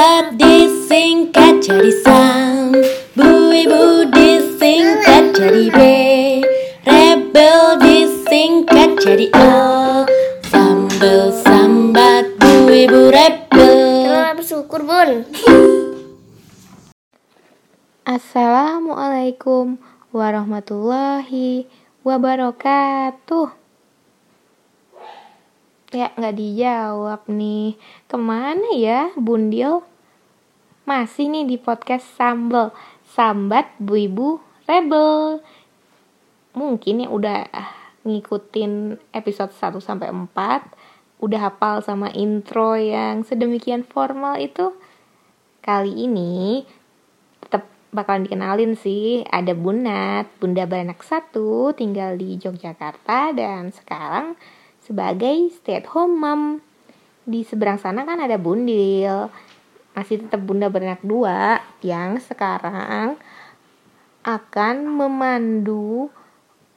Sambat disingkat jadi sam Bu ibu disingkat jadi B. Rebel disingkat jadi O. Sambel sambat bu ibu rebel. Selamat bersyukur bun. Assalamualaikum warahmatullahi wabarakatuh. Ya nggak dijawab nih. Ke mana ya Bundil? Masih nih di podcast Sambel. Sambat Bu Ibu Rebel. Mungkin yang udah ngikutin episode 1 sampai 4 Udah hafal sama intro yang sedemikian formal itu. Kali ini tetap bakalan dikenalin sih. Ada Bunat, Bunda Beranak satu tinggal di Yogyakarta dan sekarang sebagai stay at home mom. Di seberang sana kan ada Bundil, masih tetap Bunda Beranak dua yang sekarang akan memandu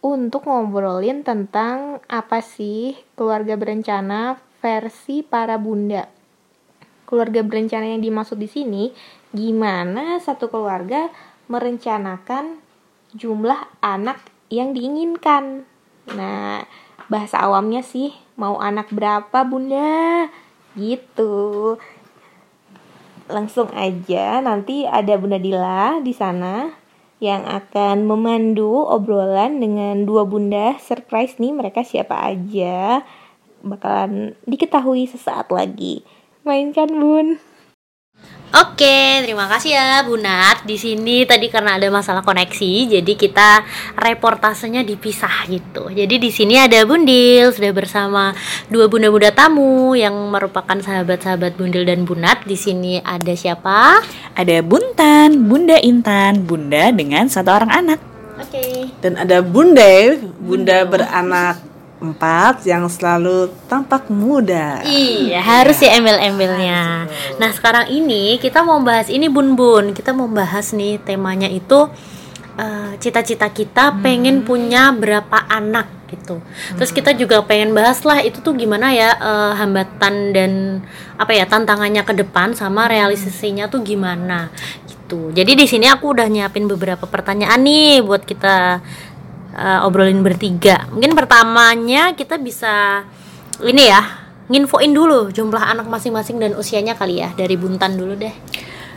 untuk ngobrolin tentang apa sih keluarga berencana versi para bunda. Keluarga berencana yang dimaksud di sini gimana satu keluarga merencanakan jumlah anak yang diinginkan. Nah, bahasa awamnya sih mau anak berapa bunda gitu. Langsung aja nanti ada Bunda Dila di sana yang akan memandu obrolan dengan dua bunda surprise nih mereka siapa aja bakalan diketahui sesaat lagi. Mainkan bun. Oke, terima kasih ya Bu Nat. Di sini tadi karena ada masalah koneksi, jadi kita reportasenya dipisah gitu. Jadi di sini ada Bundil sudah bersama dua bunda-bunda tamu yang merupakan sahabat-sahabat Bundil dan Bu Nat. Di sini ada siapa? Ada Buntan, Bunda Intan, Bunda dengan satu orang anak. Oke. Dan ada Bunde, bunda beranak empat yang selalu tampak muda. Iya, harus ya embel-embelnya. Nah, sekarang ini kita mau bahas ini Bun Bun. Kita mau bahas nih temanya itu eh, cita-cita kita pengen punya berapa anak gitu. Terus kita juga pengen bahas lah itu tuh gimana ya eh, hambatan dan apa ya tantangannya ke depan sama realisasinya tuh gimana gitu. Jadi di sini aku udah nyiapin beberapa pertanyaan nih buat kita eh, obrolin bertiga. Mungkin pertamanya kita bisa ini ya nginfoin dulu jumlah anak masing-masing dan usianya kali ya dari Buntan dulu deh.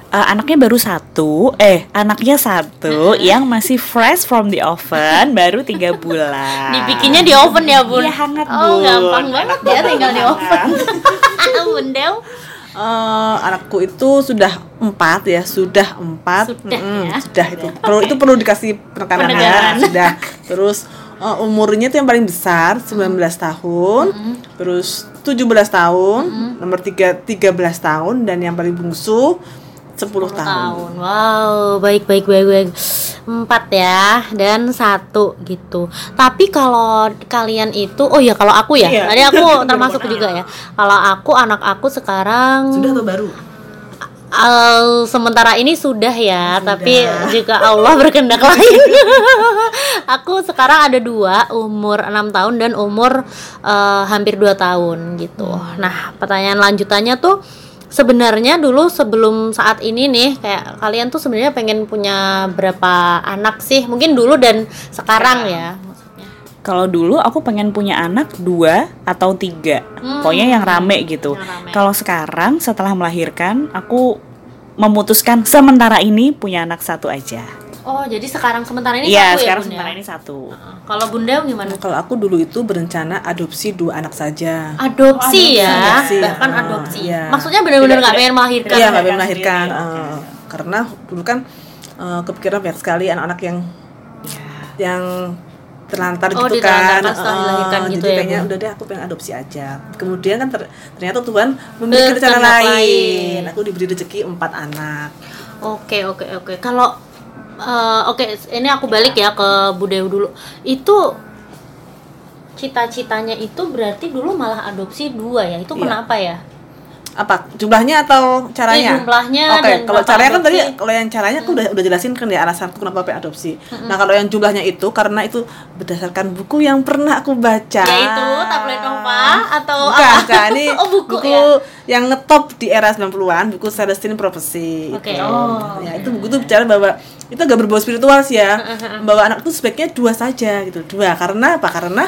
Eh, anaknya baru satu, eh anaknya satu yang masih fresh from the oven, baru tiga bulan. Dibikinnya di oven ya bun? Iya hangat Oh Bun. gampang banget ya tinggal di oven. Bundel. Eh, anakku itu sudah empat ya, sudah empat. Sudah Mm-mm, ya. Sudah itu. Perlu itu perlu dikasih penekanan ya. Sudah. Terus eh, umurnya tuh yang paling besar 19 tahun, terus 17 tahun, nomor 3 13 tahun dan yang paling bungsu 10, tahun. tahun. Wow, baik baik baik baik. Empat ya dan satu gitu. Tapi kalau kalian itu, oh ya kalau aku ya, Iya. tadi aku termasuk juga ya. Kalau aku anak aku sekarang Sudah atau baru? Eh, sementara ini sudah ya, tapi jika Allah berkehendak lain. aku sekarang ada dua, umur 6 tahun dan umur eh, hampir 2 tahun gitu. Nah, pertanyaan lanjutannya tuh sebenarnya dulu sebelum saat ini nih kayak kalian tuh sebenarnya pengen punya berapa anak sih? Mungkin dulu dan sekarang ya. maksudnya. Kalau dulu aku pengen punya anak dua atau tiga, pokoknya yang rame gitu. Kalau sekarang setelah melahirkan, aku memutuskan sementara ini punya anak satu aja. Oh, jadi sekarang sementara ini Iya, satu sekarang ya, Bun, sementara ya? ini satu. Heeh. Kalau Bunda gimana? Kalau aku dulu itu berencana adopsi dua anak saja. adopsi ya Adopsi, bahkan ah, adopsi iya. maksudnya benar-benar nggak pengen melahirkan Iya, nggak pengen melahirkan. sendiri, eh, karena dulu kan eh, kepikiran banyak sekali anak-anak yang yang terlantar Oh, gitu kan. dilahirkan gitu jadi ya, kayaknya udah deh aku pengen adopsi aja. Kemudian kan ter- ternyata Tuhan memberikan rencana lain. lain. Aku diberi rezeki empat anak. oke oke oke kalau eh, oke ini aku balik ya ke Budeu dulu. Itu cita-citanya itu berarti dulu malah adopsi dua ya? Itu Iya. kenapa ya apa jumlahnya atau caranya? Iya, jumlahnya Oke, dan kalau caranya kan tadi kalau yang caranya aku udah udah jelasin kan ya alasanku kenapa pengen adopsi. Nah, kalau yang jumlahnya itu karena itu berdasarkan buku yang pernah aku baca. Yaitu tablet Nova atau Bukan, apa? bukan. Ini oh, buku, buku ya. yang ngetop di era 90-an, buku Celestine Prophecy. Oke. itu. Oh. Ya, itu buku tuh bicara bahwa itu agak berbau spiritual sih ya. bahwa anak itu sebaiknya dua saja gitu. Dua karena apa? Karena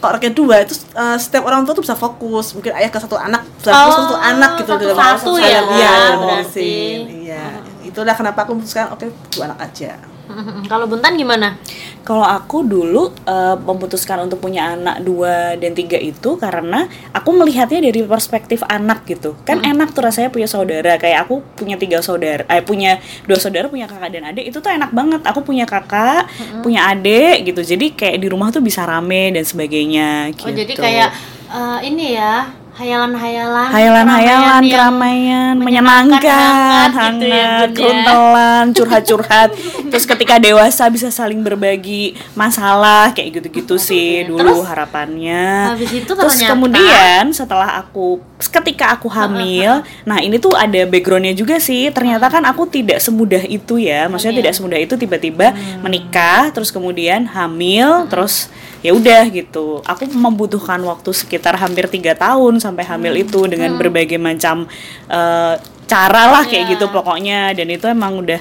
kalau anaknya dua itu eh, setiap orang tua tuh bisa fokus. Mungkin ayah ke satu anak, bisa fokus ke satu Oh, anak gitu dalam satu-satu dalam- ya, Iya, dalam berarti. ngurusin. Iya. Itulah kenapa aku memutuskan oke dua anak aja. Kalau Buntan gimana? Kalau aku dulu eh, memutuskan untuk punya anak dua dan tiga itu karena aku melihatnya dari perspektif anak gitu. Kan enak tuh rasanya punya saudara. Kayak aku punya tiga saudara, eh punya dua saudara, punya kakak dan adik. Itu tuh enak banget. Aku punya kakak, punya adik gitu. Jadi kayak di rumah tuh bisa rame dan sebagainya. Gitu. Oh, jadi kayak eh, ini ya, hayalan-hayalan Hayalan-hayalan, keramaian, menyenangkan, hangat hangat, gitu ya, ya. keruntelan, curhat-curhat. Terus ketika dewasa bisa saling berbagi masalah kayak gitu-gitu sih dulu Terus, harapannya. habis itu Terus kemudian setelah aku ketika aku hamil, nah ini tuh ada backgroundnya juga sih. Ternyata kan aku tidak semudah itu ya, maksudnya Hamil. tidak semudah itu tiba-tiba Hmm. menikah, terus kemudian hamil, terus ya udah gitu. Aku membutuhkan waktu sekitar hampir tiga tahun sampai hamil Hmm. itu dengan berbagai macam eh, cara lah kayak Iya. gitu pokoknya. Dan itu emang udah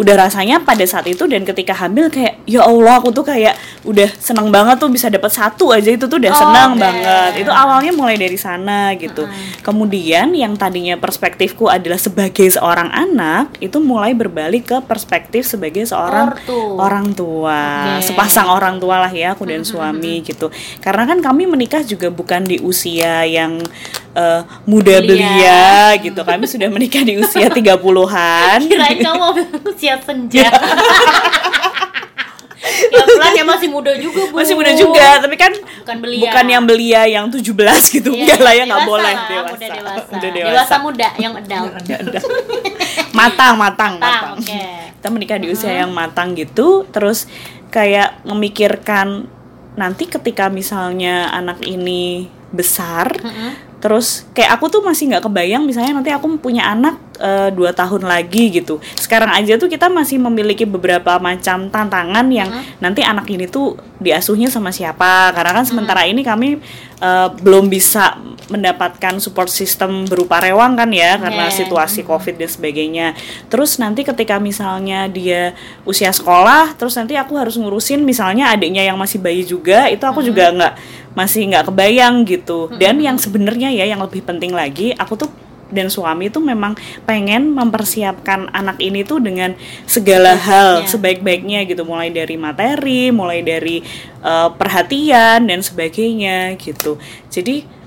udah rasanya pada saat itu dan ketika hamil kayak ya Allah aku tuh kayak udah seneng banget tuh bisa dapat satu aja itu tuh udah Oh, seneng banget. Itu awalnya mulai dari sana gitu. Kemudian yang tadinya perspektifku adalah sebagai seorang anak itu mulai berbalik ke perspektif sebagai seorang Ortu. orang tua. Oke. sepasang orang tua lah ya aku dan suami gitu. Karena kan kami menikah juga bukan di usia yang eh, muda belia. gitu. Kami sudah menikah di usia 30-an Kirain kamu mau usia senja. ya pelan ya masih muda juga bu. masih muda juga tapi kan Bukan belia. bukan yang belia yang 17 gitu Iya, enggak lah ya nggak dewasa boleh dewasa Udah dewasa. Udah dewasa. muda yang adult. matang matang Tang, matang oke. kita menikah di usia yang matang gitu terus kayak memikirkan nanti ketika misalnya anak ini besar terus kayak aku tuh masih nggak kebayang misalnya nanti aku punya anak eh, dua tahun lagi gitu. Sekarang aja tuh kita masih memiliki beberapa macam tantangan yang nanti anak ini tuh diasuhnya sama siapa. Karena kan sementara ini kami eh, belum bisa mendapatkan support system berupa rewang kan ya karena Yeah. situasi covid dan sebagainya. Terus nanti ketika misalnya dia usia sekolah terus nanti aku harus ngurusin misalnya adiknya yang masih bayi juga itu aku juga nggak masih nggak kebayang gitu. Dan yang sebenarnya ya yang lebih penting lagi aku tuh dan suami tuh memang pengen mempersiapkan anak ini tuh dengan segala hal sebaik-baiknya gitu. Mulai dari materi mulai dari eh, perhatian dan sebagainya gitu. Jadi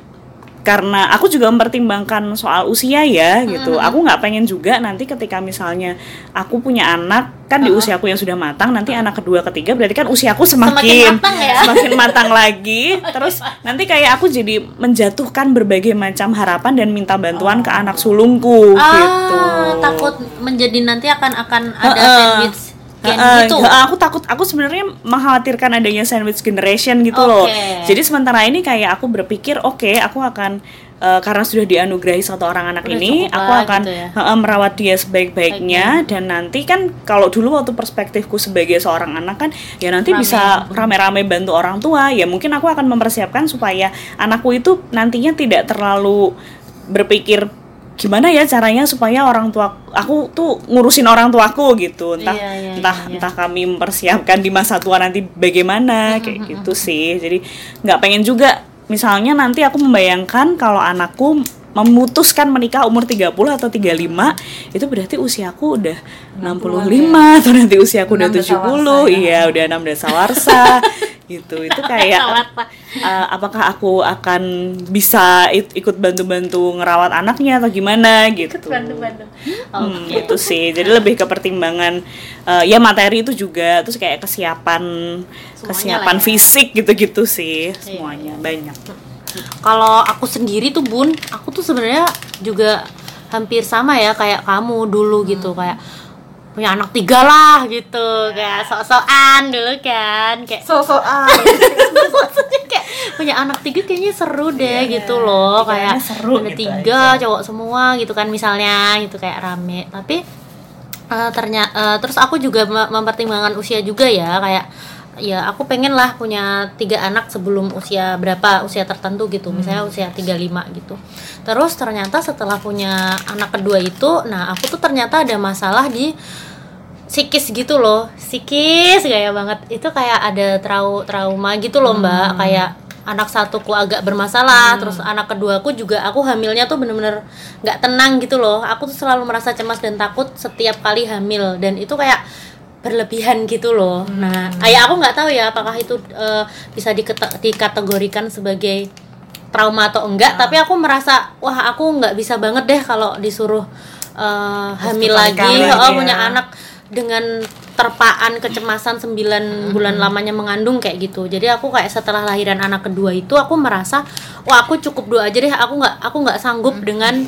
karena aku juga mempertimbangkan soal usia ya gitu. Aku nggak pengen juga nanti ketika misalnya aku punya anak kan di usia aku yang sudah matang nanti anak kedua ketiga berarti kan usiaku Semakin semakin matang ya. semakin matang lagi. Terus nanti kayak aku jadi menjatuhkan berbagai macam harapan dan minta bantuan ke anak sulungku gitu. Ah, takut menjadi nanti akan akan ada Heeh. sandwich gen Heeh, gitu. aku takut aku sebenarnya mengkhawatirkan adanya sandwich generation gitu loh. Oke. Jadi sementara ini kayak aku berpikir oke, aku akan eh, karena sudah dianugerahi satu orang anak Udah ini, aku akan gitu ya. heeh, merawat dia sebaik-baiknya dan nanti kan kalau dulu waktu perspektifku sebagai seorang anak kan ya nanti Rame. bisa rame-rame bantu orang tua, ya mungkin aku akan mempersiapkan supaya anakku itu nantinya tidak terlalu berpikir gimana ya caranya supaya orang tua aku tuh ngurusin orang tuaku gitu. Entah Iya, iya, entah iya, iya. entah kami mempersiapkan di masa tua nanti bagaimana kayak gitu sih. Jadi nggak pengen juga misalnya nanti aku membayangkan kalau anakku memutuskan menikah umur 30 atau 35 itu berarti usiaku udah 65 atau nanti usiaku udah 70 iya udah enam dasawarsa gitu. Itu kayak uh, apakah aku akan bisa it- ikut bantu-bantu ngerawat anaknya atau gimana? Gitu. Bantu-bantu. Hmm, itu sih. Jadi lebih ke pertimbangan uh, ya materi itu juga terus kayak kesiapan kesiapan lah ya. fisik gitu-gitu sih. Semuanya banyak. Kalau aku sendiri tuh bun, aku tuh sebenarnya juga hampir sama ya kayak kamu dulu gitu. Kayak punya anak tiga lah gitu. Kayak sok-sokan dulu kan kayak So-soan. maksudnya kayak punya anak tiga kayaknya seru deh gitu loh. Pikirannya kayak seru ada gitu tiga cowok semua gitu kan misalnya gitu kayak rame. Tapi ternyata terus aku juga me- mempertimbangkan usia juga ya. Kayak ya aku pengen lah punya tiga anak sebelum usia berapa usia tertentu gitu. Misalnya usia 35 gitu. Terus ternyata setelah punya anak kedua itu nah aku tuh ternyata ada masalah di psikis gitu loh. Psikis kayak banget. Itu kayak ada trau trauma gitu loh mbak. Kayak anak satuku agak bermasalah terus anak keduaku juga aku hamilnya tuh bener-bener nggak tenang gitu loh. Aku tuh selalu merasa cemas dan takut setiap kali hamil. Dan itu kayak berlebihan gitu loh. Nah kayak aku nggak tahu ya apakah itu eh, bisa dikategorikan sebagai trauma atau enggak tapi aku merasa wah aku nggak bisa banget deh kalau disuruh eh, hamil lagi oh, ya. punya anak dengan terpaan kecemasan 9 bulan lamanya mengandung kayak gitu. Jadi aku kayak setelah lahiran anak kedua itu aku merasa wah aku cukup dua aja deh aku nggak aku nggak sanggup dengan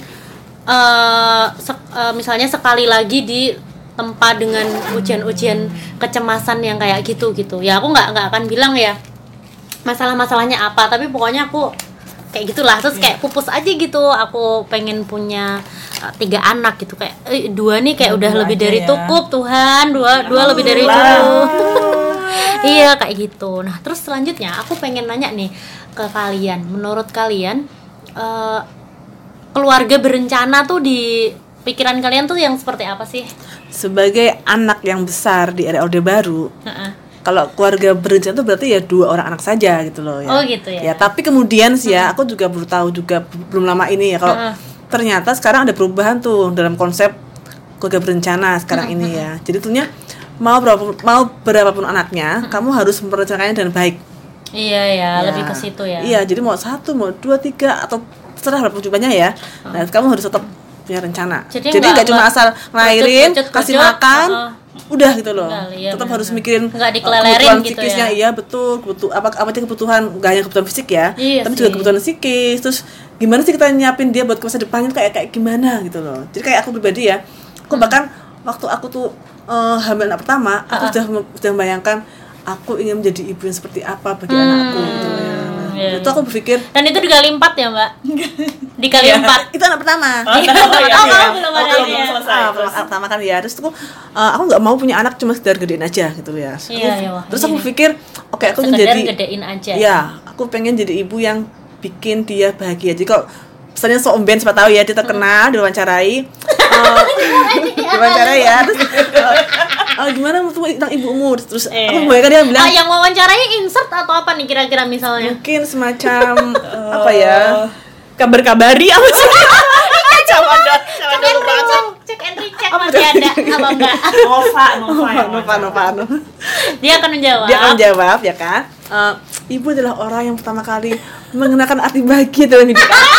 eh, sek- eh, misalnya sekali lagi di tempat dengan ujian-ujian kecemasan yang kayak gitu gitu. Ya aku nggak nggak akan bilang ya masalah-masalahnya apa tapi pokoknya aku kayak gitulah. Terus kayak pupus aja gitu aku pengen punya uh, tiga anak gitu. Kayak eh, dua nih kayak udah dua lebih dari ya. cukup Tuhan. Dua dua lebih dari cukup. Iya kayak gitu. Nah terus selanjutnya aku pengen nanya nih ke kalian. Menurut kalian eh, keluarga berencana tuh di pikiran kalian tuh yang seperti apa sih sebagai anak yang besar di era orde baru Heeh. kalau keluarga berencana itu berarti ya dua orang anak saja gitu loh ya. Oh, gitu ya. tapi kemudian sih ya aku juga baru tahu juga belum lama ini ya kalau ternyata sekarang ada perubahan tuh dalam konsep keluarga berencana sekarang ini ya. Jadi tentunya mau berapa mau berapapun anaknya, kamu harus merencanakannya dengan baik. iya ya, Ya. lebih ke situ ya Iya, jadi mau satu, mau dua, tiga atau terserah berapa jumlahnya ya. Nah, kamu harus tetap punya rencana. Jadi Jadi nggak- cuma asal ngelahirin, kecut, kasih kecut, makan, uh-uh. udah gitu loh. Iya, tetap harus mikirin Nggak uh, dikelelerin kebutuhan gitu psikisnya, ya. iya betul, kebutuh apa apa aja kebutuhan, gak hanya kebutuhan fisik ya, Iya tapi sih. juga kebutuhan psikis. Terus gimana sih kita nyiapin dia buat ke masa depannya kayak kayak gimana gitu loh. Jadi kayak aku pribadi ya, Hmm. aku bahkan waktu aku tuh uh, hamil anak pertama, aku sudah sudah membayangkan aku ingin menjadi ibu yang seperti apa bagi anakku gitu ya. Iya, itu aku berpikir Dan itu dikali empat ya mbak? Dikali empat. itu anak pertama. Oh, iya, Oh, iya, iya. belum Oh, ada belum ya. selesai. Ah, Terus. anak pertama kan ya terus aku uh, aku nggak mau punya anak cuma sekedar gedein aja gitu ya Terus Iya, aku- iya, wah, terus aku pikir oke aku ingin Sekedar jadi gedein aja. ya aku pengen jadi ibu yang bikin dia bahagia jadi kalau misalnya so omben siapa tahu ya dia terkenal diwawancarai uh, diwawancarai ya terus uh, uh, gimana menurutmu tentang ibumu terus Iya. aku membayangkan dia bilang Ah, yang wawancarai insert atau apa nih kira-kira misalnya? mungkin semacam apa ya Eh, kabar-kabari apa sih? Coba dah, coba recheck, cek and recheck masih ada apa enggak? Nova, Nova, Nova Nova Nova Dia akan menjawab. dia akan menjawab ya kan Eh, ibu adalah orang yang pertama kali mengenakan arti bahagia dalam hidup aku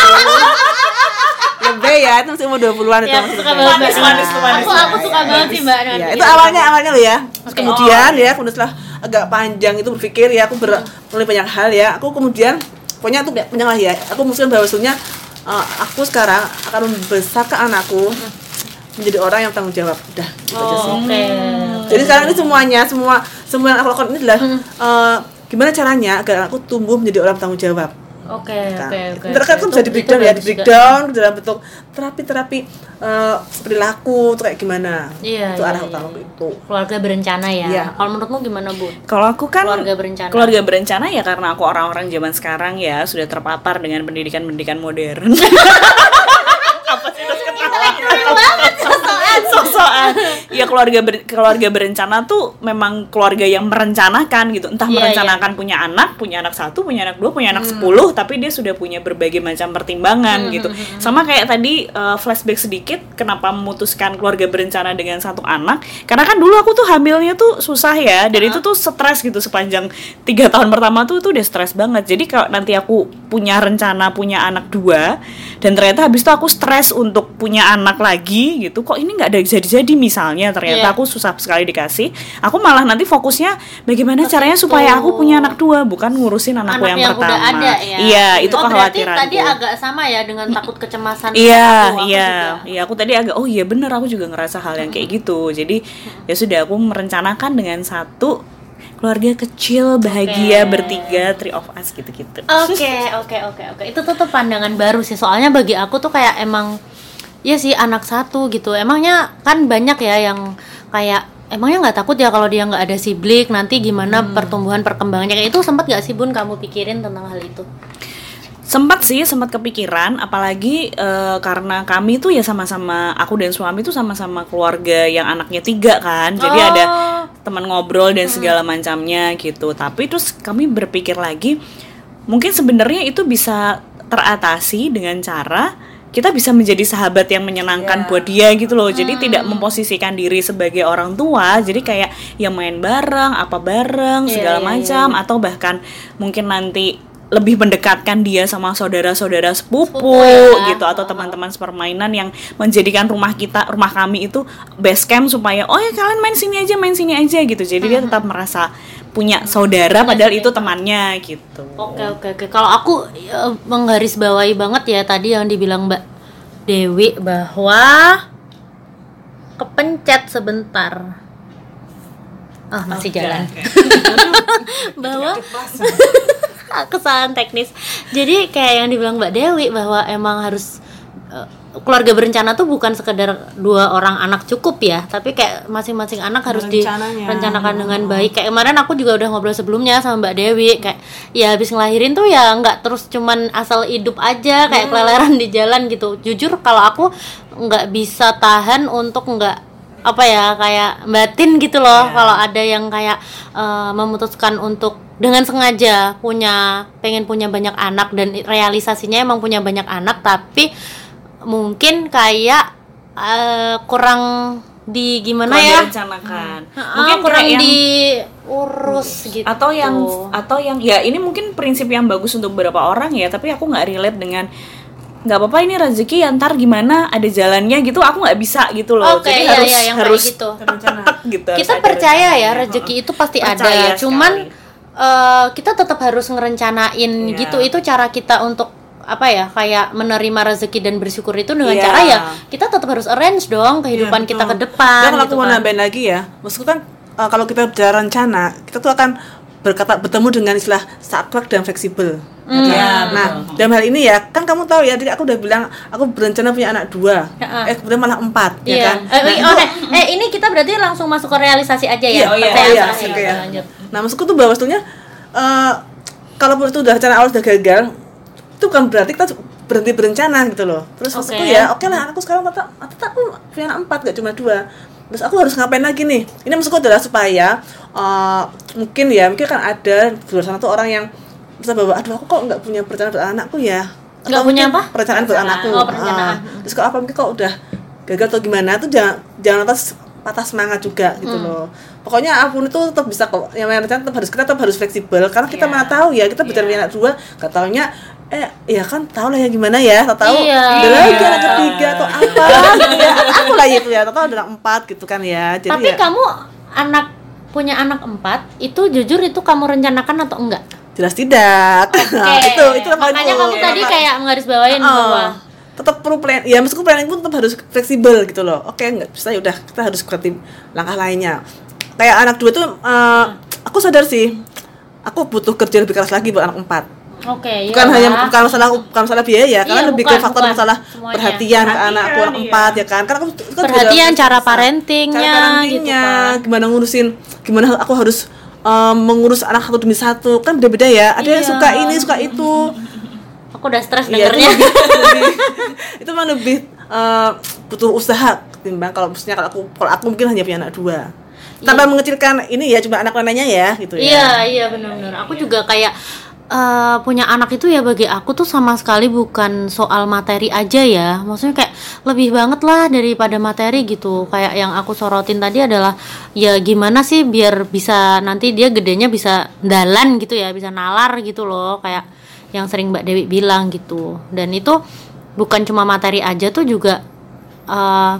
lebih ya itu masih umur 20-an itu Ya, masih aku suka banget. Manis, manis, manis, Aku aku suka banget sih mbak. ya, itu awalnya awalnya lo ya Terus Oke. kemudian ya kemudian setelah agak panjang itu berpikir ya aku ber, mulai banyak hal ya aku kemudian pokoknya itu panjang lah ya aku memutuskan bahwa sebetulnya eh, aku sekarang akan membesarkan anakku menjadi orang yang tanggung jawab udah gitu aja sih. Oh, Oke. Jadi sekarang ini semuanya, semua semua yang aku lakukan ini adalah eh, gimana caranya agar aku tumbuh menjadi orang bertanggung jawab. Oke Nah, oke oke. Ntar kan itu bisa di breakdown ya, di breakdown dalam bentuk terapi-terapi eh, perilaku itu kayak gimana. Iya, itu iya, arah iya, utama itu. Keluarga berencana ya. Iya. Kalau menurutmu gimana bu? Kalau aku kan Keluarga berencana. Keluarga berencana ya karena aku orang-orang zaman sekarang ya sudah terpapar dengan pendidikan-pendidikan modern. Apa sih terus Sosokan. Ya keluarga ber- keluarga berencana tuh memang keluarga yang merencanakan gitu. Entah Iya, merencanakan punya anak, punya anak satu, punya anak dua, punya anak sepuluh, tapi dia sudah punya berbagai macam pertimbangan gitu. Sama kayak tadi uh, flashback sedikit, kenapa memutuskan keluarga berencana dengan satu anak? Karena kan dulu aku tuh hamilnya tuh susah ya, dan itu tuh stres gitu sepanjang tiga tahun pertama tuh tuh udah stres banget. Jadi kalau nanti aku punya rencana punya anak dua, dan ternyata habis itu aku stres untuk punya anak lagi gitu, kok ini nggak ada jadi-jadi misalnya ternyata Iya. aku susah sekali dikasih, aku malah nanti fokusnya bagaimana Ke caranya supaya aku punya anak dua, bukan ngurusin anakku Anak yang, yang pertama. udah ada ya. Iya, itu oh, berarti kekhawatiranku. tadi agak sama ya dengan takut kecemasan. Iya, iya, juga. iya. Aku tadi agak, oh iya bener, aku juga ngerasa hal yang kayak gitu. Jadi ya sudah, aku merencanakan dengan satu keluarga kecil bahagia Oke. bertiga three of us gitu-gitu Oke, oke, oke, oke. Itu tuh tuh pandangan baru sih. Soalnya bagi aku tuh kayak emang ya sih anak satu gitu. Emangnya kan banyak ya yang kayak emangnya nggak takut ya kalau dia nggak ada sibling nanti gimana pertumbuhan perkembangannya? Kayak itu sempat gak sih bun kamu pikirin tentang hal itu? sempat sih sempat kepikiran. Apalagi eh, karena kami tuh ya sama-sama aku dan suami tuh sama-sama keluarga yang anaknya tiga kan. Jadi Oh. ada teman ngobrol dan segala macamnya gitu. Tapi terus kami berpikir lagi mungkin sebenarnya itu bisa teratasi dengan cara kita bisa menjadi sahabat yang menyenangkan Ya. buat dia gitu loh. Jadi tidak memposisikan diri sebagai orang tua. Jadi kayak ya main bareng apa bareng Iya, segala iya, iya, macam. atau bahkan mungkin nanti lebih mendekatkan dia sama saudara-saudara sepupu, Sepupu ya. gitu atau teman-teman sepermainan yang menjadikan rumah kita rumah kami itu base camp supaya oh ya kalian main sini aja main sini aja gitu jadi dia tetap merasa punya saudara padahal itu temannya gitu Oke oke oke. Kalau aku eh, menggarisbawahi banget ya tadi yang dibilang Mbak Dewi bahwa kepencet sebentar. Ah masih jalan. bahwa kesalahan teknis. Jadi kayak yang dibilang Mbak Dewi bahwa emang harus eh, keluarga berencana tuh bukan sekedar dua orang anak cukup ya, tapi kayak masing-masing anak harus direncanakan dengan baik. Kayak kemarin aku juga udah ngobrol sebelumnya sama Mbak Dewi kayak ya habis ngelahirin tuh ya nggak terus cuman asal hidup aja kayak keleleran di jalan gitu. Jujur kalau aku nggak bisa tahan untuk nggak apa ya kayak batin gitu loh kalau ada yang kayak eh, memutuskan untuk dengan sengaja punya pengen punya banyak anak dan realisasinya emang punya banyak anak tapi mungkin kayak eh, kurang di gimana Kurang ya? direncanakan. Ah, mungkin kurang kayak yang- diurus gitu. Atau yang atau yang ya ini mungkin prinsip yang bagus untuk beberapa orang ya tapi aku nggak relate dengan nggak apa-apa ini rezeki ya ntar gimana ada jalannya gitu. Aku nggak bisa gitu loh. Oke, jadi iya, harus iya, yang kayak harus gitu. Tek gitu kita percaya ya rezeki itu pasti Percaya ada cuman sekali. Eh, kita tetap harus ngerencanain Iya. gitu itu cara kita untuk apa ya kayak menerima rezeki dan bersyukur itu dengan Iya. cara ya kita tetap harus arrange dong kehidupan Iya, kita ke betul. depan Dan kalau gitu aku mau kan. nambahin lagi ya, maksudku kan uh, kalau kita bicara rencana, kita tuh akan berkata bertemu dengan istilah saklek dan fleksibel. Hmm. Ya kan? Iya, nah, dalam hal ini ya, kan kamu tahu ya, tadi aku udah bilang aku berencana punya anak dua, Ya, eh kemudian malah empat, Iya. ya kan? Eh, wih, oh, nah, eh, ini kita berarti langsung masuk ke realisasi aja ya. Iya, oh iya, Pertanyaan iya, terakhir. oke ya. Lanjut. Nah, maksudku tuh bahwa sebetulnya eh kalaupun itu udah rencana awal sudah gagal, itu bukan berarti kita berhenti berencana gitu loh. Terus maksudku Oke. ya, oke lah, aku sekarang tetap tetap aku punya anak empat, gak cuma dua. Terus aku harus ngapain lagi nih? Ini maksudku adalah supaya eh, mungkin ya, mungkin kan ada di luar sana tuh orang yang bisa bahwa, aduh aku kok nggak punya perencanaan buat anakku ya? Nggak punya apa? Perencanaan buat anakku. Oh, perencanaan. Ah, terus kalau apa mungkin kok udah gagal atau gimana tuh jangan jangan atas patah semangat juga gitu Hmm. loh. Pokoknya apa pun itu tetap bisa kok. Yang rencana tetap harus kita tetap harus fleksibel karena kita Iya. mana tahu ya kita bicara punya anak dua, gak taunya eh ya kan tahu lah ya gimana ya, tak tahu Iya. ada lagi Iya. anak ketiga atau apa gitu ya. Aku lah itu ya, tak tahu ada anak empat gitu kan ya. Jadi Tapi ya, kamu anak punya anak empat itu jujur itu kamu rencanakan atau enggak? jelas tidak. Oke. itu itu paling makanya kamu tadi kayak menggarisbawain Oh, bahwa tetap perlu plan ya meskipun planning pun tetap harus fleksibel gitu loh oke nggak bisa ya udah kita harus kreatif langkah lainnya kayak anak dua tuh eh, aku sadar sih aku butuh kerja lebih keras lagi buat anak empat oke iya bukan hanya lah. bukan masalah bukan masalah biaya karena Iya, lebih bukan, ke faktor bukan. masalah Semuanya. perhatian ke anakku anak iya. empat ya kan karena aku itu kan juga Perhatian, cara parentingnya, cara parentingnya gitu kan. gimana ngurusin gimana aku harus eh, mengurus anak satu demi satu kan beda-beda ya ada yang Iya. suka ini suka itu aku udah stres Iya, itu dengernya. lebih- lebih- itu mah lebih eh, butuh usaha ketimbang kalau maksudnya kalau aku kalau aku mungkin hanya punya anak dua. Tanpa mengecilkan ini ya cuma anak neneknya ya gitu ya. Iya iya benar-benar. Aku juga kayak eh, punya anak itu ya bagi aku tuh sama sekali bukan soal materi aja ya. Maksudnya kayak lebih banget lah daripada materi gitu. Kayak yang aku sorotin tadi adalah ya gimana sih biar bisa nanti dia gedenya bisa dalan gitu ya bisa nalar gitu loh. Kayak yang sering Mbak Dewi bilang gitu. Dan itu bukan cuma materi aja tuh juga eh,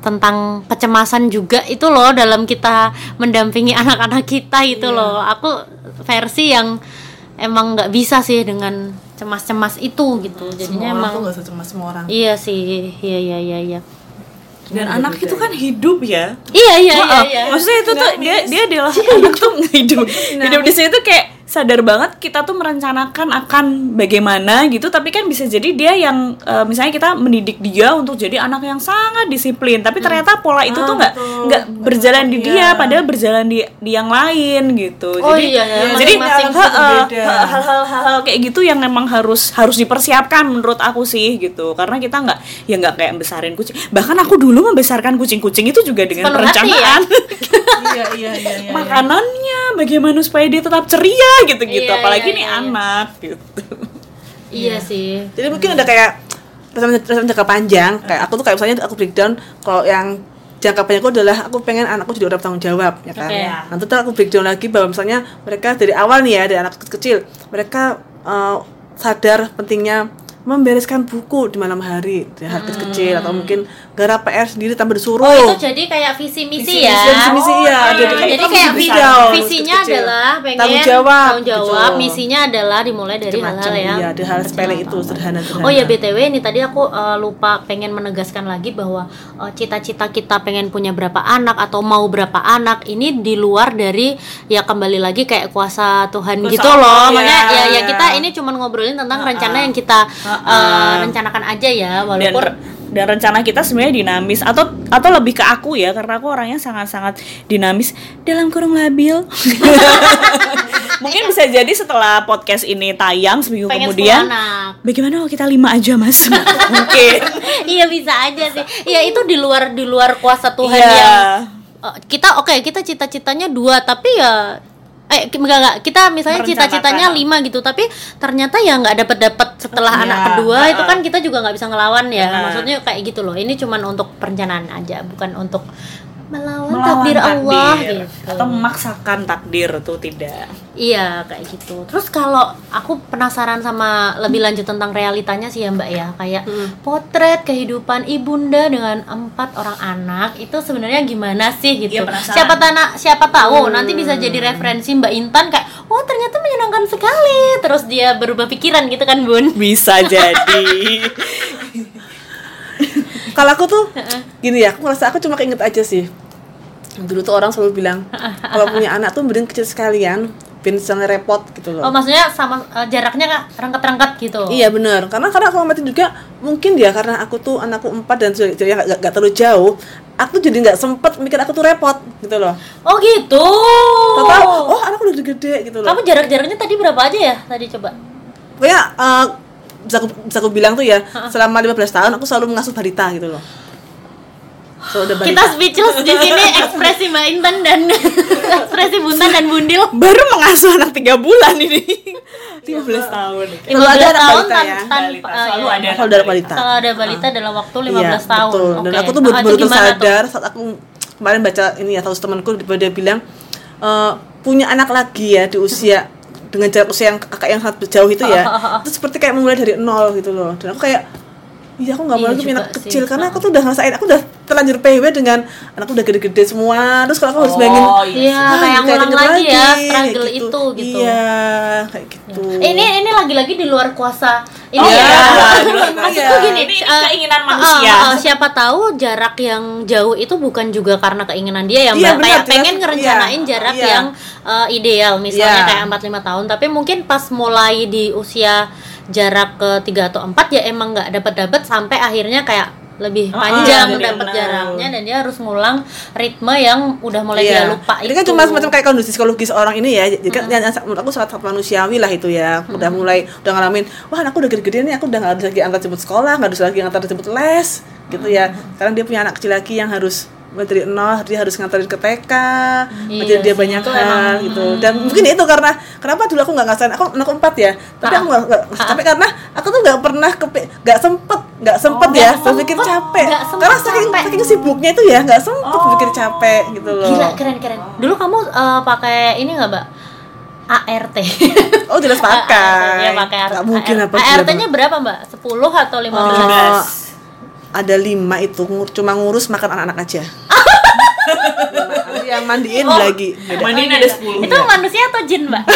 tentang kecemasan juga itu loh dalam kita mendampingi anak-anak kita itu loh. Aku versi yang emang nggak bisa sih dengan cemas-cemas itu gitu. Jadinya semua orang emang tuh gak usah cuma semua orang. Iya sih iya iya iya iya. Dan anak itu kan hidup ya? Iya iya iya, Maaf, iya. maksudnya itu tuh dia dia adalah anak tuh hidup. Hidup di sini tuh kayak sadar banget kita tuh merencanakan akan bagaimana gitu tapi kan bisa jadi dia yang eh, misalnya kita mendidik dia untuk jadi anak yang sangat disiplin tapi ternyata pola itu tuh nggak nggak berjalan di dia padahal berjalan di di yang lain gitu. Oh jadi iya, ya, jadi beda. hal-hal hal-hal kayak gitu yang memang harus harus dipersiapkan menurut aku sih gitu. Karena kita nggak ya nggak kayak besarin kucing. Bahkan aku dulu membesarkan kucing-kucing itu juga dengan Sepenuh hati ya? perencanaan iya iya iya iya. Makanannya bagaimana supaya dia tetap ceria gitu-gitu. Iya, apalagi iya, nih iya, iya. anak gitu. Iya sih. Jadi mungkin ada kayak rencana jangka panjang. Kayak aku tuh kayak misalnya aku breakdown kalau yang jangka panjangku adalah aku pengen anakku jadi orang bertanggung jawab ya kan? Oke. nanti tuh aku breakdown lagi bahwa misalnya mereka dari awal nih ya dari anak kecil mereka eh, sadar pentingnya membereskan buku di malam hari di hari kecil atau mungkin garap PR sendiri tanpa disuruh oh itu jadi kayak visi misi ya Visi misi iya. Oh, Jadi kayak visi, visinya kecil. adalah pengen Tanggung jawab, tanggung jawab gitu. misinya adalah dimulai dari hal-hal yang iya, dari hal sepele itu sederhana sederhana Oh ya btw ini tadi aku uh, lupa pengen menegaskan lagi bahwa uh, cita-cita kita pengen punya berapa anak atau mau berapa anak ini di luar dari ya kembali lagi kayak kuasa Tuhan Kuasa gitu loh. Makanya ya. ya ya kita ini cuman ngobrolin tentang rencana yang kita uh, rencanakan aja ya walaupun dan rencana kita sebenarnya dinamis atau atau lebih ke aku ya karena aku orangnya sangat-sangat dinamis dalam kurung labil mungkin bisa jadi setelah podcast ini tayang seminggu pengen kemudian anak. bagaimana kalau kita lima aja mas mungkin iya bisa aja sih. Iya itu di luar di luar kuasa Tuhan Iya. yang uh, kita oke kita cita-citanya dua tapi ya eh enggak enggak kita misalnya cita-citanya lima gitu tapi ternyata ya nggak dapat dapat setelah Iya, anak kedua heeh. itu kan kita juga nggak bisa ngelawan ya Benar. maksudnya kayak gitu loh ini cuman untuk perencanaan aja bukan untuk melawan, Melawan takdir Allah takdir. gitu atau memaksakan takdir tuh tidak Iya kayak gitu. Terus kalau aku penasaran sama lebih lanjut tentang realitanya sih ya Mbak ya, kayak potret kehidupan ibunda dengan empat orang anak itu sebenarnya gimana sih gitu. Penasaran. siapa tanah siapa tahu nanti bisa jadi referensi Mbak Intan kayak, oh ternyata menyenangkan sekali. Terus dia berubah pikiran gitu kan Bun? bisa jadi kalau aku tuh gini ya aku ngerasa aku cuma keinget aja sih dulu tuh orang selalu bilang kalau punya anak tuh mending kecil sekalian biar misalnya repot gitu loh Oh maksudnya sama eh, jaraknya kak rangkat-rangkat gitu. Iya bener, karena karena aku amatin juga mungkin ya karena aku tuh anakku empat dan jadi nggak nggak terlalu jauh, aku jadi nggak sempet mikir aku tuh repot gitu loh. Oh gitu. Tahu oh anakku udah gede-gede gitu loh. Kamu jarak-jaraknya tadi berapa aja ya tadi coba? Pokoknya eh, bisa aku bisa aku bilang tuh ya selama 15 tahun aku selalu mengasuh balita gitu loh. Ada balita. Kita speechless di sini ekspresi Mbak Intan dan ekspresi Buntan dan Bundil. baru mengasuh anak tiga bulan ini 15 tahun 15 Selalu ada anak tahun balita tan- ya. tanpa Balita, eh, selalu iya. ada Selalu ada balita. Kalau ada balita dalam waktu 15 Iya, tahun. betul. Dan Oke. aku tuh Ah, baru, itu baru gimana tuh? sadar saat aku kemarin baca ini ya tahu temanku dia bilang eh, punya anak lagi ya di usia dengan jarak usia yang kakak yang sangat jauh itu ya itu seperti kayak memulai dari nol gitu loh dan aku kayak iya aku nggak mau Iya lagi anak sih. kecil karena aku tuh udah ngerasain aku udah terlanjur PW dengan anakku udah gede-gede semua terus kalau aku harus bayangin Oh, Iya, "Ah, kayak ngulang lagi ya kayak struggle itu gitu. iya kayak gitu Ini ini lagi-lagi di luar kuasa ini Oh, ya. iya. Maksudku Iya. gini, Ini- ini eh, keinginan eh, manusia. eh, siapa tahu jarak yang jauh itu bukan juga karena keinginan dia ya, Mbak. Iya, kayak jelas. pengen ngerencanain Iya, jarak iya. yang eh, ideal, misalnya Iya. kayak 4 5 tahun, tapi mungkin pas mulai di usia jarak ke 3 atau 4 ya emang nggak dapat-dapat sampai akhirnya kayak lebih Ah, panjang jadi dapat benar. jaraknya dan dia harus ngulang ritme yang udah mulai dia lupa Ini itu. kan cuma semacam kayak kondisi psikologis orang ini ya. Jadi kan yang yang menurut aku sangat manusiawi lah itu ya. Udah mulai udah ngalamin, wah anakku udah gede-gede nih, aku udah nggak harus lagi antar jemput sekolah, nggak harus lagi antar jemput les, gitu ya. Sekarang dia punya anak kecil lagi yang harus dari nol, dia harus nganterin ke TK, ngajarin dia banyak hal emang- gitu. Dan mungkin itu karena kenapa dulu aku nggak ngerasain, aku anak empat ya, tapi aku nggak tapi karena aku tuh nggak pernah kepe, nggak sempet, nggak sempet Oh, ya, nggak berpikir sempet, capek. sempet Karena saking capek. saking sibuknya itu ya, nggak sempet berpikir capek gitu loh. Gila keren keren. Dulu kamu eh, pakai ini nggak mbak? ART. Oh jelas pakai. Iya pakai ART. Gak mungkin apa ART-nya berapa mbak? 10 atau 15? Oh, ada lima itu cuma ngurus makan anak-anak aja. Yang mandiin Oh. lagi. Beda. mandiin ada 10 Itu manusia atau jin mbak?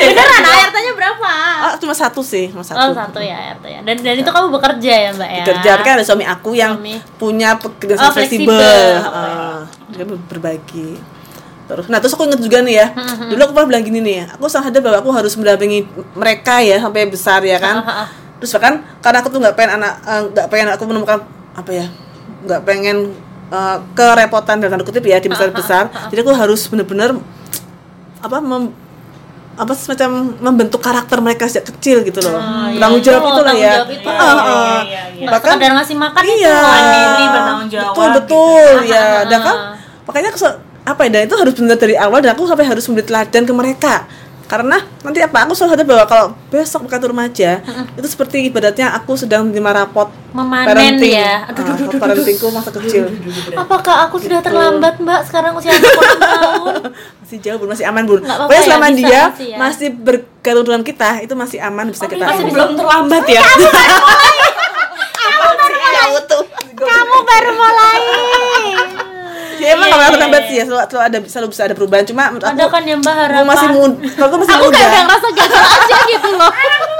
beneran ART-nya berapa Oh, cuma satu sih, cuma satu. oh satu ya ART ya dan dan itu kamu bekerja ya mbak ya Kerja kan ada suami aku yang Suami. punya pekerjaan Oh, fleksibel. fleksibel. Heeh. dia ber- berbagi. Terus, nah terus aku inget juga nih ya, dulu aku pernah bilang gini nih ya, aku sadar bahwa aku harus mendampingi mereka ya sampai besar ya kan. Ah, ah, ah. Terus bahkan karena aku tuh nggak pengen anak, eh, nggak pengen aku menemukan apa ya, nggak pengen eh, kerepotan dan tanda kutip ya di Ah, besar besar. Jadi aku harus bener-bener apa mem- apa semacam membentuk karakter mereka sejak kecil gitu loh. iya, tanggung itu jawab loh, itu lah tanggung ya. jawab itu. Ah, Iya, ah. iya, iya, iya. nggak sekedar ngasih makan itu Iya. Mandiri, bertanggung jawab Betul gitu. betul Ah, ya. ah, Dan ah. kan makanya aku apa ya dan itu harus benar dari awal dan aku sampai harus memberi teladan ke mereka. Karena nanti apa? Aku selalu sadar bahwa kalau besok mereka tuh remaja itu seperti ibaratnya aku sedang menerima rapot Memanen parenting. ya. Ah, parentingku masa kecil. Apakah aku sudah terlambat mbak? Sekarang usia aku 6 tahun masih jauh bun masih aman bun pokoknya ya, selama bisa, dia masih ya. masih bergantung dengan kita itu masih aman bisa kita Masih belum terlambat ya. jauh tuh. Kamu baru mulai ya emang Iya, iya, aku lambat iya. sih ya selalu, selalu ada selalu bisa ada perubahan. Cuma menurut aku ada kan yang aku harapan masih muda kalau aku masih aku muda. gak ada ngerasa gagal aja gitu loh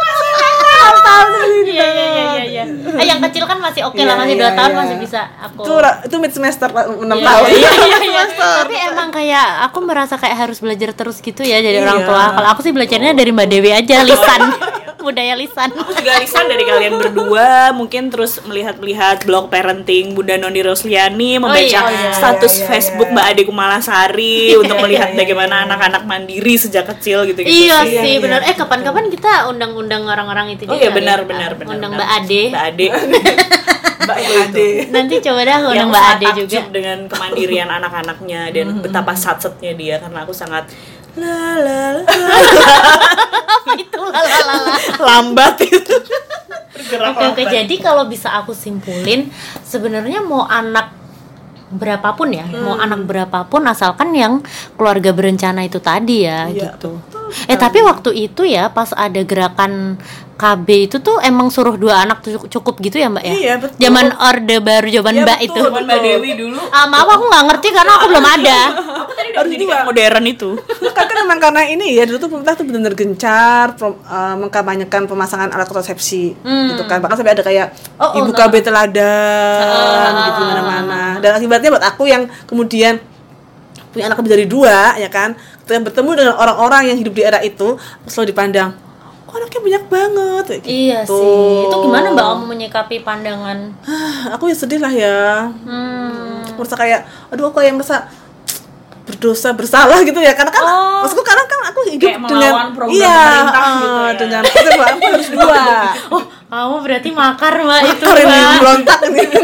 iya iya iya iya. Iya eh yang kecil kan masih oke lah Iya, masih iya, dua tahun iya. masih bisa aku itu itu mid semester enam Iya, tahun. iya, iya, iya. tapi emang kayak aku merasa kayak harus belajar terus gitu ya jadi orang Iya. tua. Kalau aku sih belajarnya dari mbak Dewi aja lisan. Budaya lisan. Aku juga lisan dari kalian berdua. Mungkin terus melihat-lihat blog parenting Bunda Noni Rosliani membaca iya, iya, status iya, iya, Facebook iya. Mbak Ade Kumalasari untuk melihat bagaimana anak-anak mandiri sejak kecil gitu gitu iya Iya, sih iya. benar. eh kapan-kapan kita undang-undang orang-orang itu Oh iya kali benar ya. benar benar. undang benar. mbak Ade Mbak Ade. mbak Ade nanti coba dah undang mbak Ade juga dengan kemandirian anak-anaknya dan betapa satsetnya dia karena aku sangat la la la itu lalalala lambat itu Oke oke jadi kalau bisa aku simpulin sebenarnya mau anak berapapun ya mau Hmm. anak berapapun asalkan yang keluarga berencana itu tadi ya Iya, gitu eh tapi waktu itu ya pas ada gerakan KB itu tuh emang suruh dua anak tuh cukup gitu ya mbak ya? Iya, betul. zaman orde baru zaman Iya, mbak betul. itu. Zaman Mbak Dewi dulu. Ah, maaf aku nggak ngerti karena aku belum ada. Aku tadi udah pendidikan modern itu. Kan kan memang karena ini ya dulu tuh pemerintah tuh benar-benar gencar prom- eh, mengkampanyekan pemasangan alat kontrasepsi gitu kan. Bahkan sampai ada kayak Hmm. Oh, oh, ibu nah. KB teladan Ah, gitu mana-mana. Dan akibatnya buat aku yang kemudian punya anak lebih dari dua ya kan? Ketika bertemu dengan orang-orang yang hidup di era itu selalu dipandang kok anaknya banyak banget? Kayak iya gitu. sih. Itu gimana mbak kamu menyikapi pandangan? Ah, aku ya sedih lah ya. Hmm. merasa kayak aduh aku kayak merasa berdosa bersalah gitu ya. Karena kan Oh. maksudku karena kan aku hidup Kayak dengan iya ah, gitu ya. dengan itu aku harus dua. Oh kamu berarti makar mbak itu Makar ini mbak. berontak ini.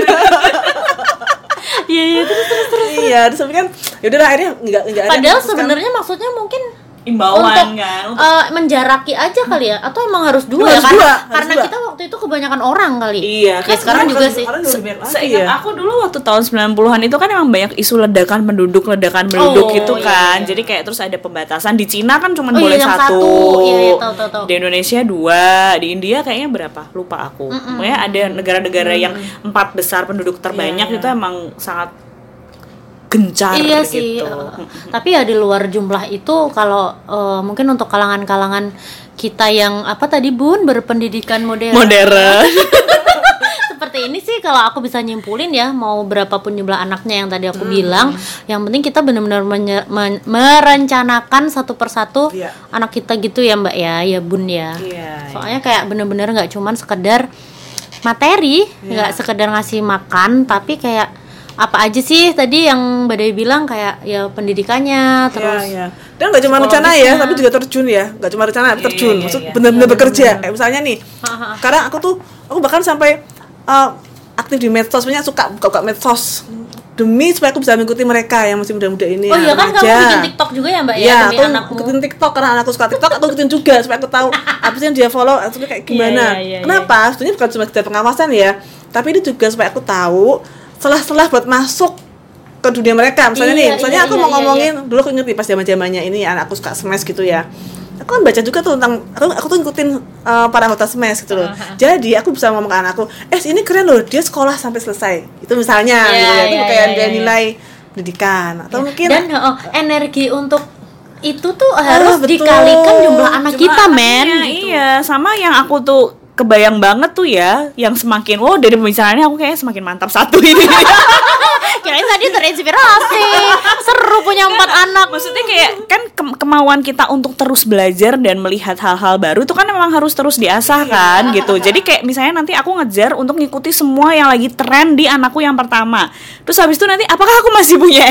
Iya iya terus terus terus. Iya terus tapi kan yaudah lah akhirnya nggak nggak ada Padahal sebenarnya maksudnya mungkin imbauan untuk kan untuk eh, menjaraki aja kali ya atau emang harus dua Harus ya karena dua, harus karena dua. kita waktu itu kebanyakan orang kali. Iya, Ya, kan sekarang Sekarang juga sih. Seingat ya. aku dulu waktu tahun 90-an itu kan emang banyak isu ledakan penduduk, ledakan penduduk Oh, gitu iya, kan. iya. Jadi kayak terus ada pembatasan di Cina kan cuma Oh, iya, boleh yang satu. satu. Iya, iya, tahu, tahu, tahu. Di Indonesia dua, di India kayaknya berapa? Lupa aku. Pokoknya ada negara-negara yang empat besar penduduk terbanyak Iya, iya. itu emang sangat gencar Iya gitu. sih. eh, tapi ya di luar jumlah itu kalau eh, mungkin untuk kalangan-kalangan kita yang apa tadi Bun berpendidikan modern. Modern. Seperti ini sih kalau aku bisa nyimpulin ya mau berapapun jumlah anaknya yang tadi Hmm. aku bilang, yang penting kita benar-benar men- merencanakan satu persatu Iya. anak kita gitu ya Mbak ya, ya Bun ya. Iya. Soalnya kayak bener-bener nggak cuman sekedar materi, nggak sekedar ngasih makan, tapi kayak apa aja sih tadi yang Mbak Dewi bilang kayak ya pendidikannya terus Iya, iya. Dan nggak cuma rencana ya, tapi juga terjun ya. Nggak cuma rencana, tapi Iya, terjun. iya, Maksud iya. benar-benar bekerja. Kayak misalnya nih, sekarang aku tuh, aku bahkan sampai uh, aktif di medsos, punya suka buka-buka medsos demi supaya aku bisa mengikuti mereka yang masih muda-muda ini. Oh iya kan kamu remaja. bikin TikTok juga ya Mbak ya Iya, demi aku anakmu. ikutin TikTok karena anakku suka TikTok, aku ikutin juga supaya aku tahu apa sih yang dia follow, itu kayak gimana. iya, iya, iya. Kenapa? Sebenarnya bukan cuma sekedar pengawasan ya, tapi ini juga supaya aku tahu selah-selah buat masuk ke dunia mereka. Misalnya Iya, nih, misalnya iya, aku iya, mau iya, ngomongin dulu aku inget nih pas zaman-zamannya ini anakku suka smash gitu ya. Aku kan baca juga tuh tentang aku, aku tuh ngikutin uh, para anggota smash gitu loh. Jadi aku bisa ngomong ke anakku, "Eh, ini keren loh, dia sekolah sampai selesai." Itu misalnya Iya, gitu ya. Itu iya, kayak iya, dia iya. nilai pendidikan atau mungkin dan oh, energi untuk itu tuh harus betul. dikalikan jumlah anak kita men Iya, gitu. Iya, sama yang aku tuh kebayang banget tuh ya, yang semakin wow dari pembicaraannya aku kayaknya semakin mantap satu ini. kirain tadi terinspirasi seru punya empat anak Maksudnya kayak kan ke- kemauan kita untuk terus belajar dan melihat hal-hal baru itu kan memang harus terus diasah kan gitu. Jadi kayak misalnya nanti aku ngejar untuk ngikuti semua yang lagi tren di anakku yang pertama. Terus habis itu nanti apakah aku masih punya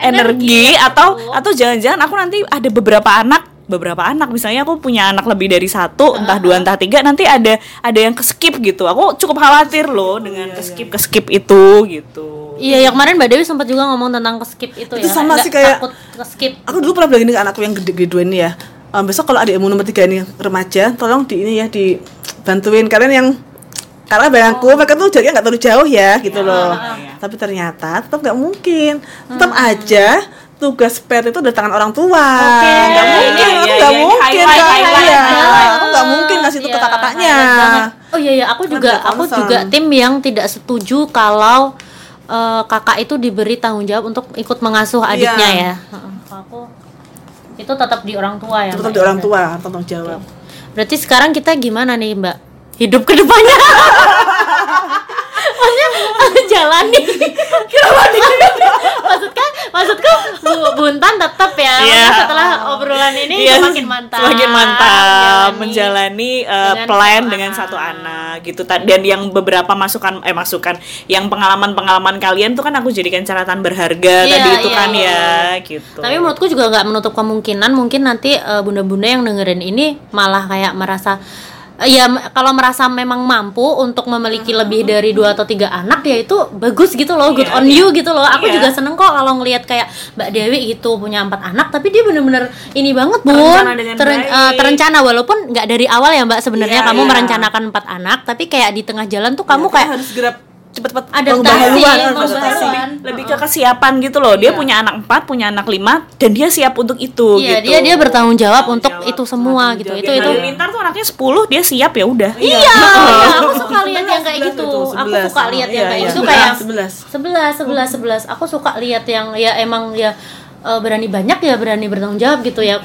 energi, atau atau jangan-jangan aku nanti ada beberapa anak beberapa anak. Misalnya aku punya anak lebih dari satu entah dua entah tiga nanti ada ada yang keskip gitu. Aku cukup khawatir loh dengan keskip keskip itu gitu. Iya yang kemarin mbak Dewi sempat juga ngomong tentang skip itu, Itu ya. sama Nggak sih kayak- takut skip aku dulu pernah bilang ini ke anakku yang gede-gede ini ya "Em, besok kalau adikmu nomor tiga ini remaja tolong di ini ya dibantuin. Kalian yang karena bayangku mereka tuh jaraknya nggak terlalu jauh ya gitu loh. Tapi ternyata tetap nggak mungkin. Tetap aja tugas pet itu dari tangan orang tua nggak mungkin Iya, aku iya, nggak iya, mungkin Kak. highlight, highlight. aku nggak mungkin ngasih itu highlight banget. oh iya iya aku juga aku juga tim yang tidak setuju kalau eh, kakak itu diberi tanggung jawab untuk ikut mengasuh adiknya Iya. ya aku itu tetap di orang tua ya tetap di ya? orang tua tanggung jawab Berarti sekarang kita gimana nih Mbak? Hidup ke Maksudnya jalani Maksudnya maksudku Bu Buntan tetap ya Iya. maksudnya setelah obrolan ini Iya, semakin mantap semakin mantap Jalani. menjalani uh, Dengan plan satu dengan anak. satu anak gitu dan yang beberapa masukan eh masukan yang pengalaman-pengalaman kalian tuh kan aku jadikan catatan berharga Iya, tadi itu iya, kan iya. ya gitu Tapi menurutku juga nggak menutup kemungkinan mungkin nanti eh, bunda-bunda yang dengerin ini malah kayak merasa eh, ya m- kalau merasa memang mampu untuk memiliki lebih dari dua atau tiga anak ya itu bagus gitu loh good Iya, on iya. you gitu loh aku Iya. juga seneng kok kalau ngelihat kayak Mbak Dewi gitu punya empat anak tapi dia bener-bener ini banget bun Terencana Teren- eh, terencana walaupun nggak dari awal ya Mbak sebenarnya Iya, kamu iya. merencanakan empat anak tapi kayak di tengah jalan tuh kamu Ya, kayak harus segera cepet-cepet Adaptasi, pembaharuan, lebih ke kesiapan gitu loh. Dia punya anak empat punya anak lima dan dia siap untuk itu iya gitu. dia dia bertanggung jawab Bertanggung untuk jawab, itu semua gitu. itu itu. Halilintar tuh anaknya 10 dia siap ya udah. Iya, aku suka lihat yang kayak gitu. itu, Aku suka lihat yang Iya, kayak iya. gitu kayak sebelas. sebelas, sebelas, sebelas. Aku suka lihat yang ya emang ya eh, berani banyak ya berani bertanggung jawab gitu ya.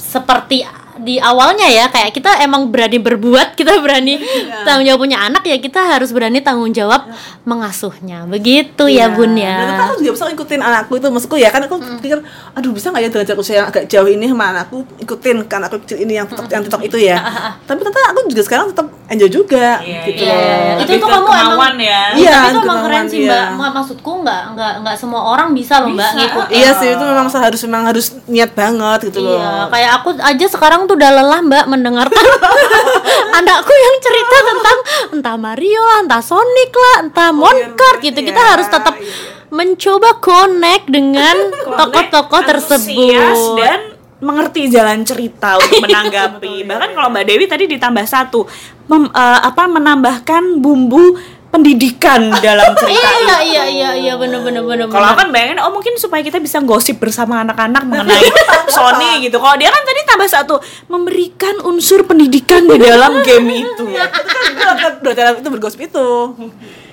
Seperti di awalnya ya kayak kita emang berani berbuat, kita berani tanggung jawab punya anak ya kita harus berani tanggung jawab mengasuhnya. Begitu ya Bun Dan ternyata ya. aku juga bisa ngikutin anakku itu maksudku ya kan aku pikir aduh bisa nggak ya dengan jarak usia yang agak jauh ini sama anakku ikutin kan aku kecil ini yang tiktok yang tiktok itu ya. Tapi ternyata aku juga sekarang tetap enjoy juga gitu. Iya, loh iya, iya. itu ke kamu kemauan emang ya. Iya, tapi itu emang keren sih iya. mbak Mak- maksudku nggak nggak nggak semua orang bisa loh mbak ngikutin. Iya sih itu memang harus memang harus niat banget gitu loh. Iya, kayak aku aja sekarang tuh udah lelah mbak mendengarkan anakku yang cerita tentang entah Mario lah, entah Sonic lah, entah Monkart gitu. Kita iya, harus tetap iya, iya. mencoba connect dengan tokoh-tokoh tersebut. dan mengerti jalan cerita untuk menanggapi. Bahkan kalau Mbak Dewi tadi ditambah satu, mem- eh, apa menambahkan bumbu pendidikan dalam cerita Iya itu. iya iya iya bener bener bener. Kalau kan bayangin, oh mungkin supaya kita bisa gosip bersama anak-anak mengenai Sony gitu. Kalau dia kan tadi tambah satu, memberikan unsur pendidikan di dalam game itu. itu kan itu kan itu bergosip itu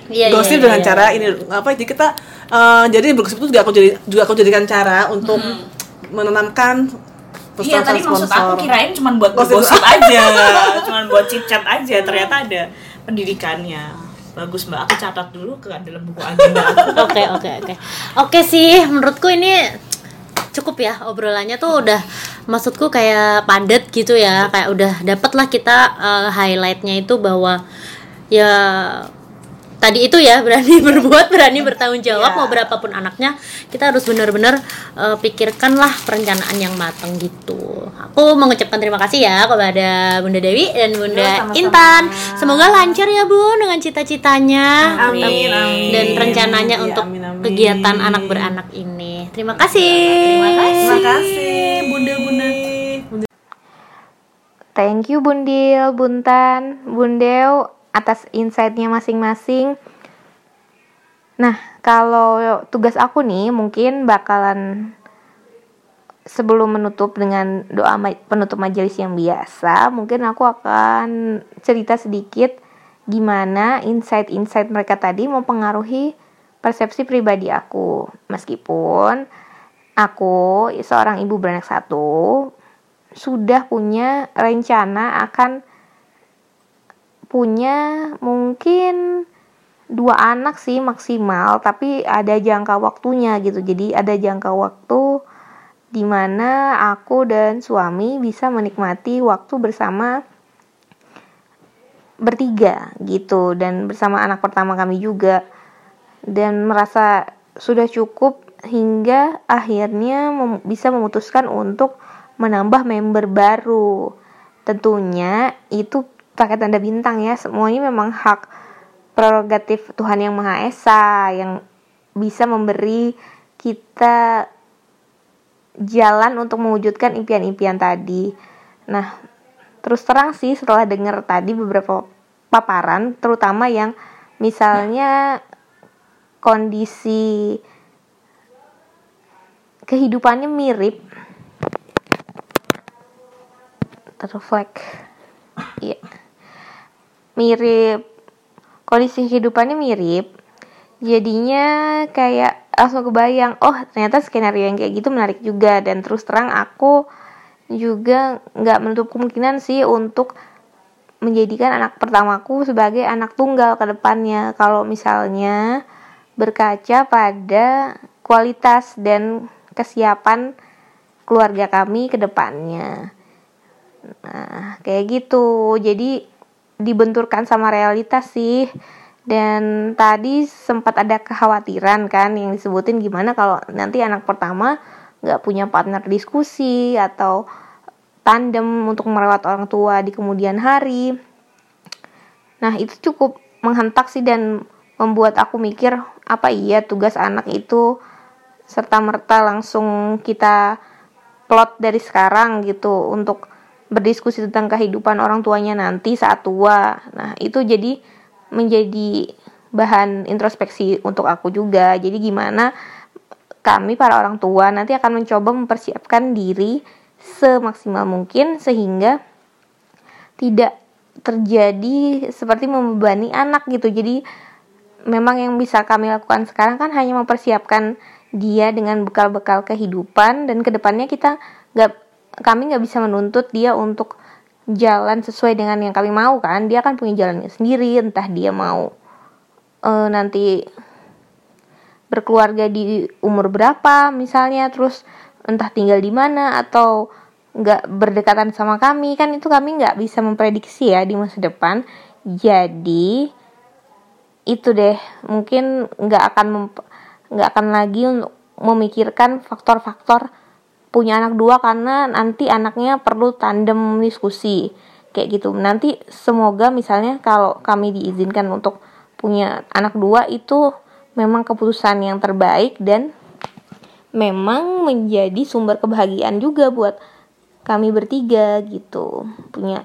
Iya, iya, gosip iya, dengan iya. cara ini apa jadi kita eh, jadi bergosip itu juga aku jadi juga aku jadikan cara untuk menanamkan Iya tadi maksud aku sponsor. kirain cuma buat Gosip. gosip aja, cuma buat chit chat aja. Ternyata ada pendidikannya. Bagus mbak, aku catat dulu ke dalam buku agenda. Oke oke oke. Oke sih, menurutku ini cukup ya obrolannya tuh udah maksudku kayak padat gitu ya kayak udah dapet lah kita eh, highlightnya itu bahwa ya tadi itu ya berani berbuat berani bertanggung jawab Iya. mau berapapun anaknya kita harus benar-benar eh, pikirkanlah perencanaan yang matang gitu aku mengucapkan terima kasih ya kepada Bunda Dewi dan Bunda Ya, sama-sama. Intan semoga lancar ya Bun dengan cita-citanya Amin, amin. dan rencananya Iya, untuk amin, amin. kegiatan anak beranak ini. Terima kasih. Terima kasih. Terima kasih, bunda-bunda. Thank you Bundil, Buntan, Bundel atas insight-nya masing-masing. Nah, kalau tugas aku nih mungkin bakalan sebelum menutup dengan doa penutup majelis yang biasa, mungkin aku akan cerita sedikit gimana insight-insight mereka tadi mempengaruhi persepsi pribadi aku. Meskipun aku seorang ibu beranak satu sudah punya rencana akan punya mungkin dua anak sih maksimal tapi ada jangka waktunya gitu. Jadi ada jangka waktu di mana aku dan suami bisa menikmati waktu bersama bertiga gitu dan bersama anak pertama kami juga. Dan merasa sudah cukup hingga akhirnya mem bisa memutuskan untuk menambah member baru. Tentunya itu pakai tanda bintang ya semuanya memang hak prerogatif Tuhan yang Maha Esa yang bisa memberi kita jalan untuk mewujudkan impian-impian tadi. Nah, terus terang sih setelah dengar tadi beberapa paparan, terutama yang misalnya kondisi kehidupannya mirip. Terreflek iya. Mirip kondisi kehidupannya mirip jadinya kayak langsung kebayang oh ternyata skenario yang kayak gitu menarik juga dan terus terang aku juga nggak menutup kemungkinan sih untuk menjadikan anak pertamaku sebagai anak tunggal ke depannya kalau misalnya berkaca pada kualitas dan kesiapan keluarga kami ke depannya. Nah, kayak gitu. Jadi dibenturkan sama realitas sih. Dan tadi sempat ada kekhawatiran kan yang disebutin gimana kalau nanti anak pertama nggak punya partner diskusi atau tandem untuk merawat orang tua di kemudian hari. Nah itu cukup menghentak sih dan membuat aku mikir apa iya tugas anak itu serta merta langsung kita plot dari sekarang gitu untuk berdiskusi tentang kehidupan orang tuanya nanti saat tua. Nah, itu jadi menjadi bahan introspeksi untuk aku juga. Jadi gimana kami para orang tua nanti akan mencoba mempersiapkan diri semaksimal mungkin sehingga tidak terjadi seperti membebani anak gitu. Jadi memang yang bisa kami lakukan sekarang kan hanya mempersiapkan dia dengan bekal-bekal kehidupan dan ke depannya kita nggak kami nggak bisa menuntut dia untuk jalan sesuai dengan yang kami mau kan? Dia kan punya jalannya sendiri entah dia mau uh, nanti berkeluarga di umur berapa misalnya terus entah tinggal di mana atau nggak berdekatan sama kami. Kan itu kami nggak bisa memprediksi ya di masa depan. Jadi itu deh. Mungkin nggak akan nggak akan lagi untuk memikirkan faktor-faktor punya anak dua karena nanti anaknya perlu tandem diskusi. Kayak gitu. Nanti semoga misalnya kalau kami diizinkan untuk punya anak dua itu memang keputusan yang terbaik dan memang menjadi sumber kebahagiaan juga buat kami bertiga gitu. Punya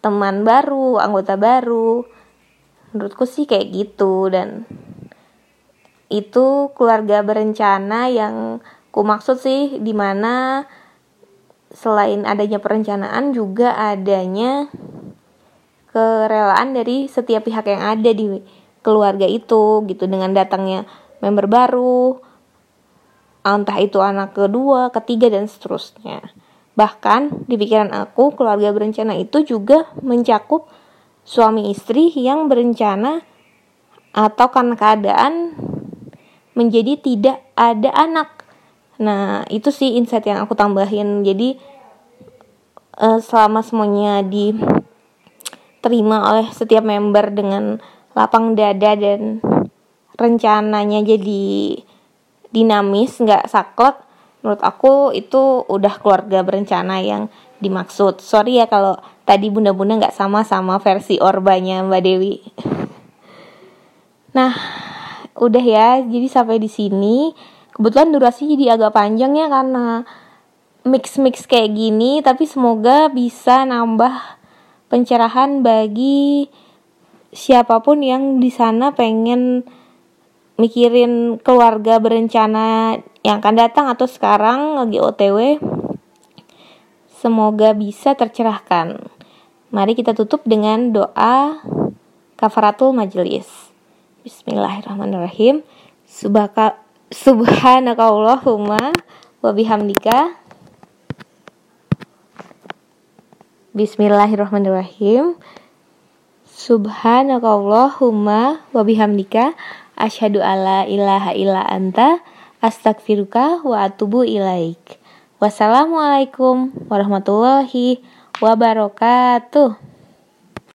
teman baru anggota baru. Menurutku sih kayak gitu dan itu keluarga berencana yang Ku maksud sih di mana selain adanya perencanaan juga adanya kerelaan dari setiap pihak yang ada di keluarga itu gitu dengan datangnya member baru entah itu anak kedua, ketiga dan seterusnya. Bahkan di pikiran aku keluarga berencana itu juga mencakup suami istri yang berencana atau karena keadaan menjadi tidak ada anak Nah, itu sih insight yang aku tambahin. Jadi uh, selama semuanya diterima oleh setiap member dengan lapang dada dan rencananya jadi dinamis, nggak saklek, menurut aku itu udah keluarga berencana yang dimaksud. Sorry ya kalau tadi bunda-bunda nggak sama sama versi orbanya Mbak Dewi. Nah, udah ya. Jadi sampai di sini kebetulan durasi jadi agak panjang ya karena mix-mix kayak gini tapi semoga bisa nambah pencerahan bagi siapa pun yang di sana pengen mikirin keluarga berencana yang akan datang atau sekarang lagi OTW semoga bisa tercerahkan. Mari kita tutup dengan doa kafaratul majelis Bismillahirrahmanirrahim. Subhaka Subhanakallahumma wa bihamdika. Bismillahirrahmanirrahim. Subhanakallahumma wa bihamdika asyhadu alla ilaha illa anta astaghfiruka wa atubu ilaik. Wassalamualaikum warahmatullahi wabarakatuh.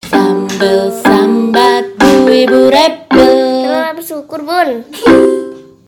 Sambel sambat bu ibu rebel Terus bersyukur bun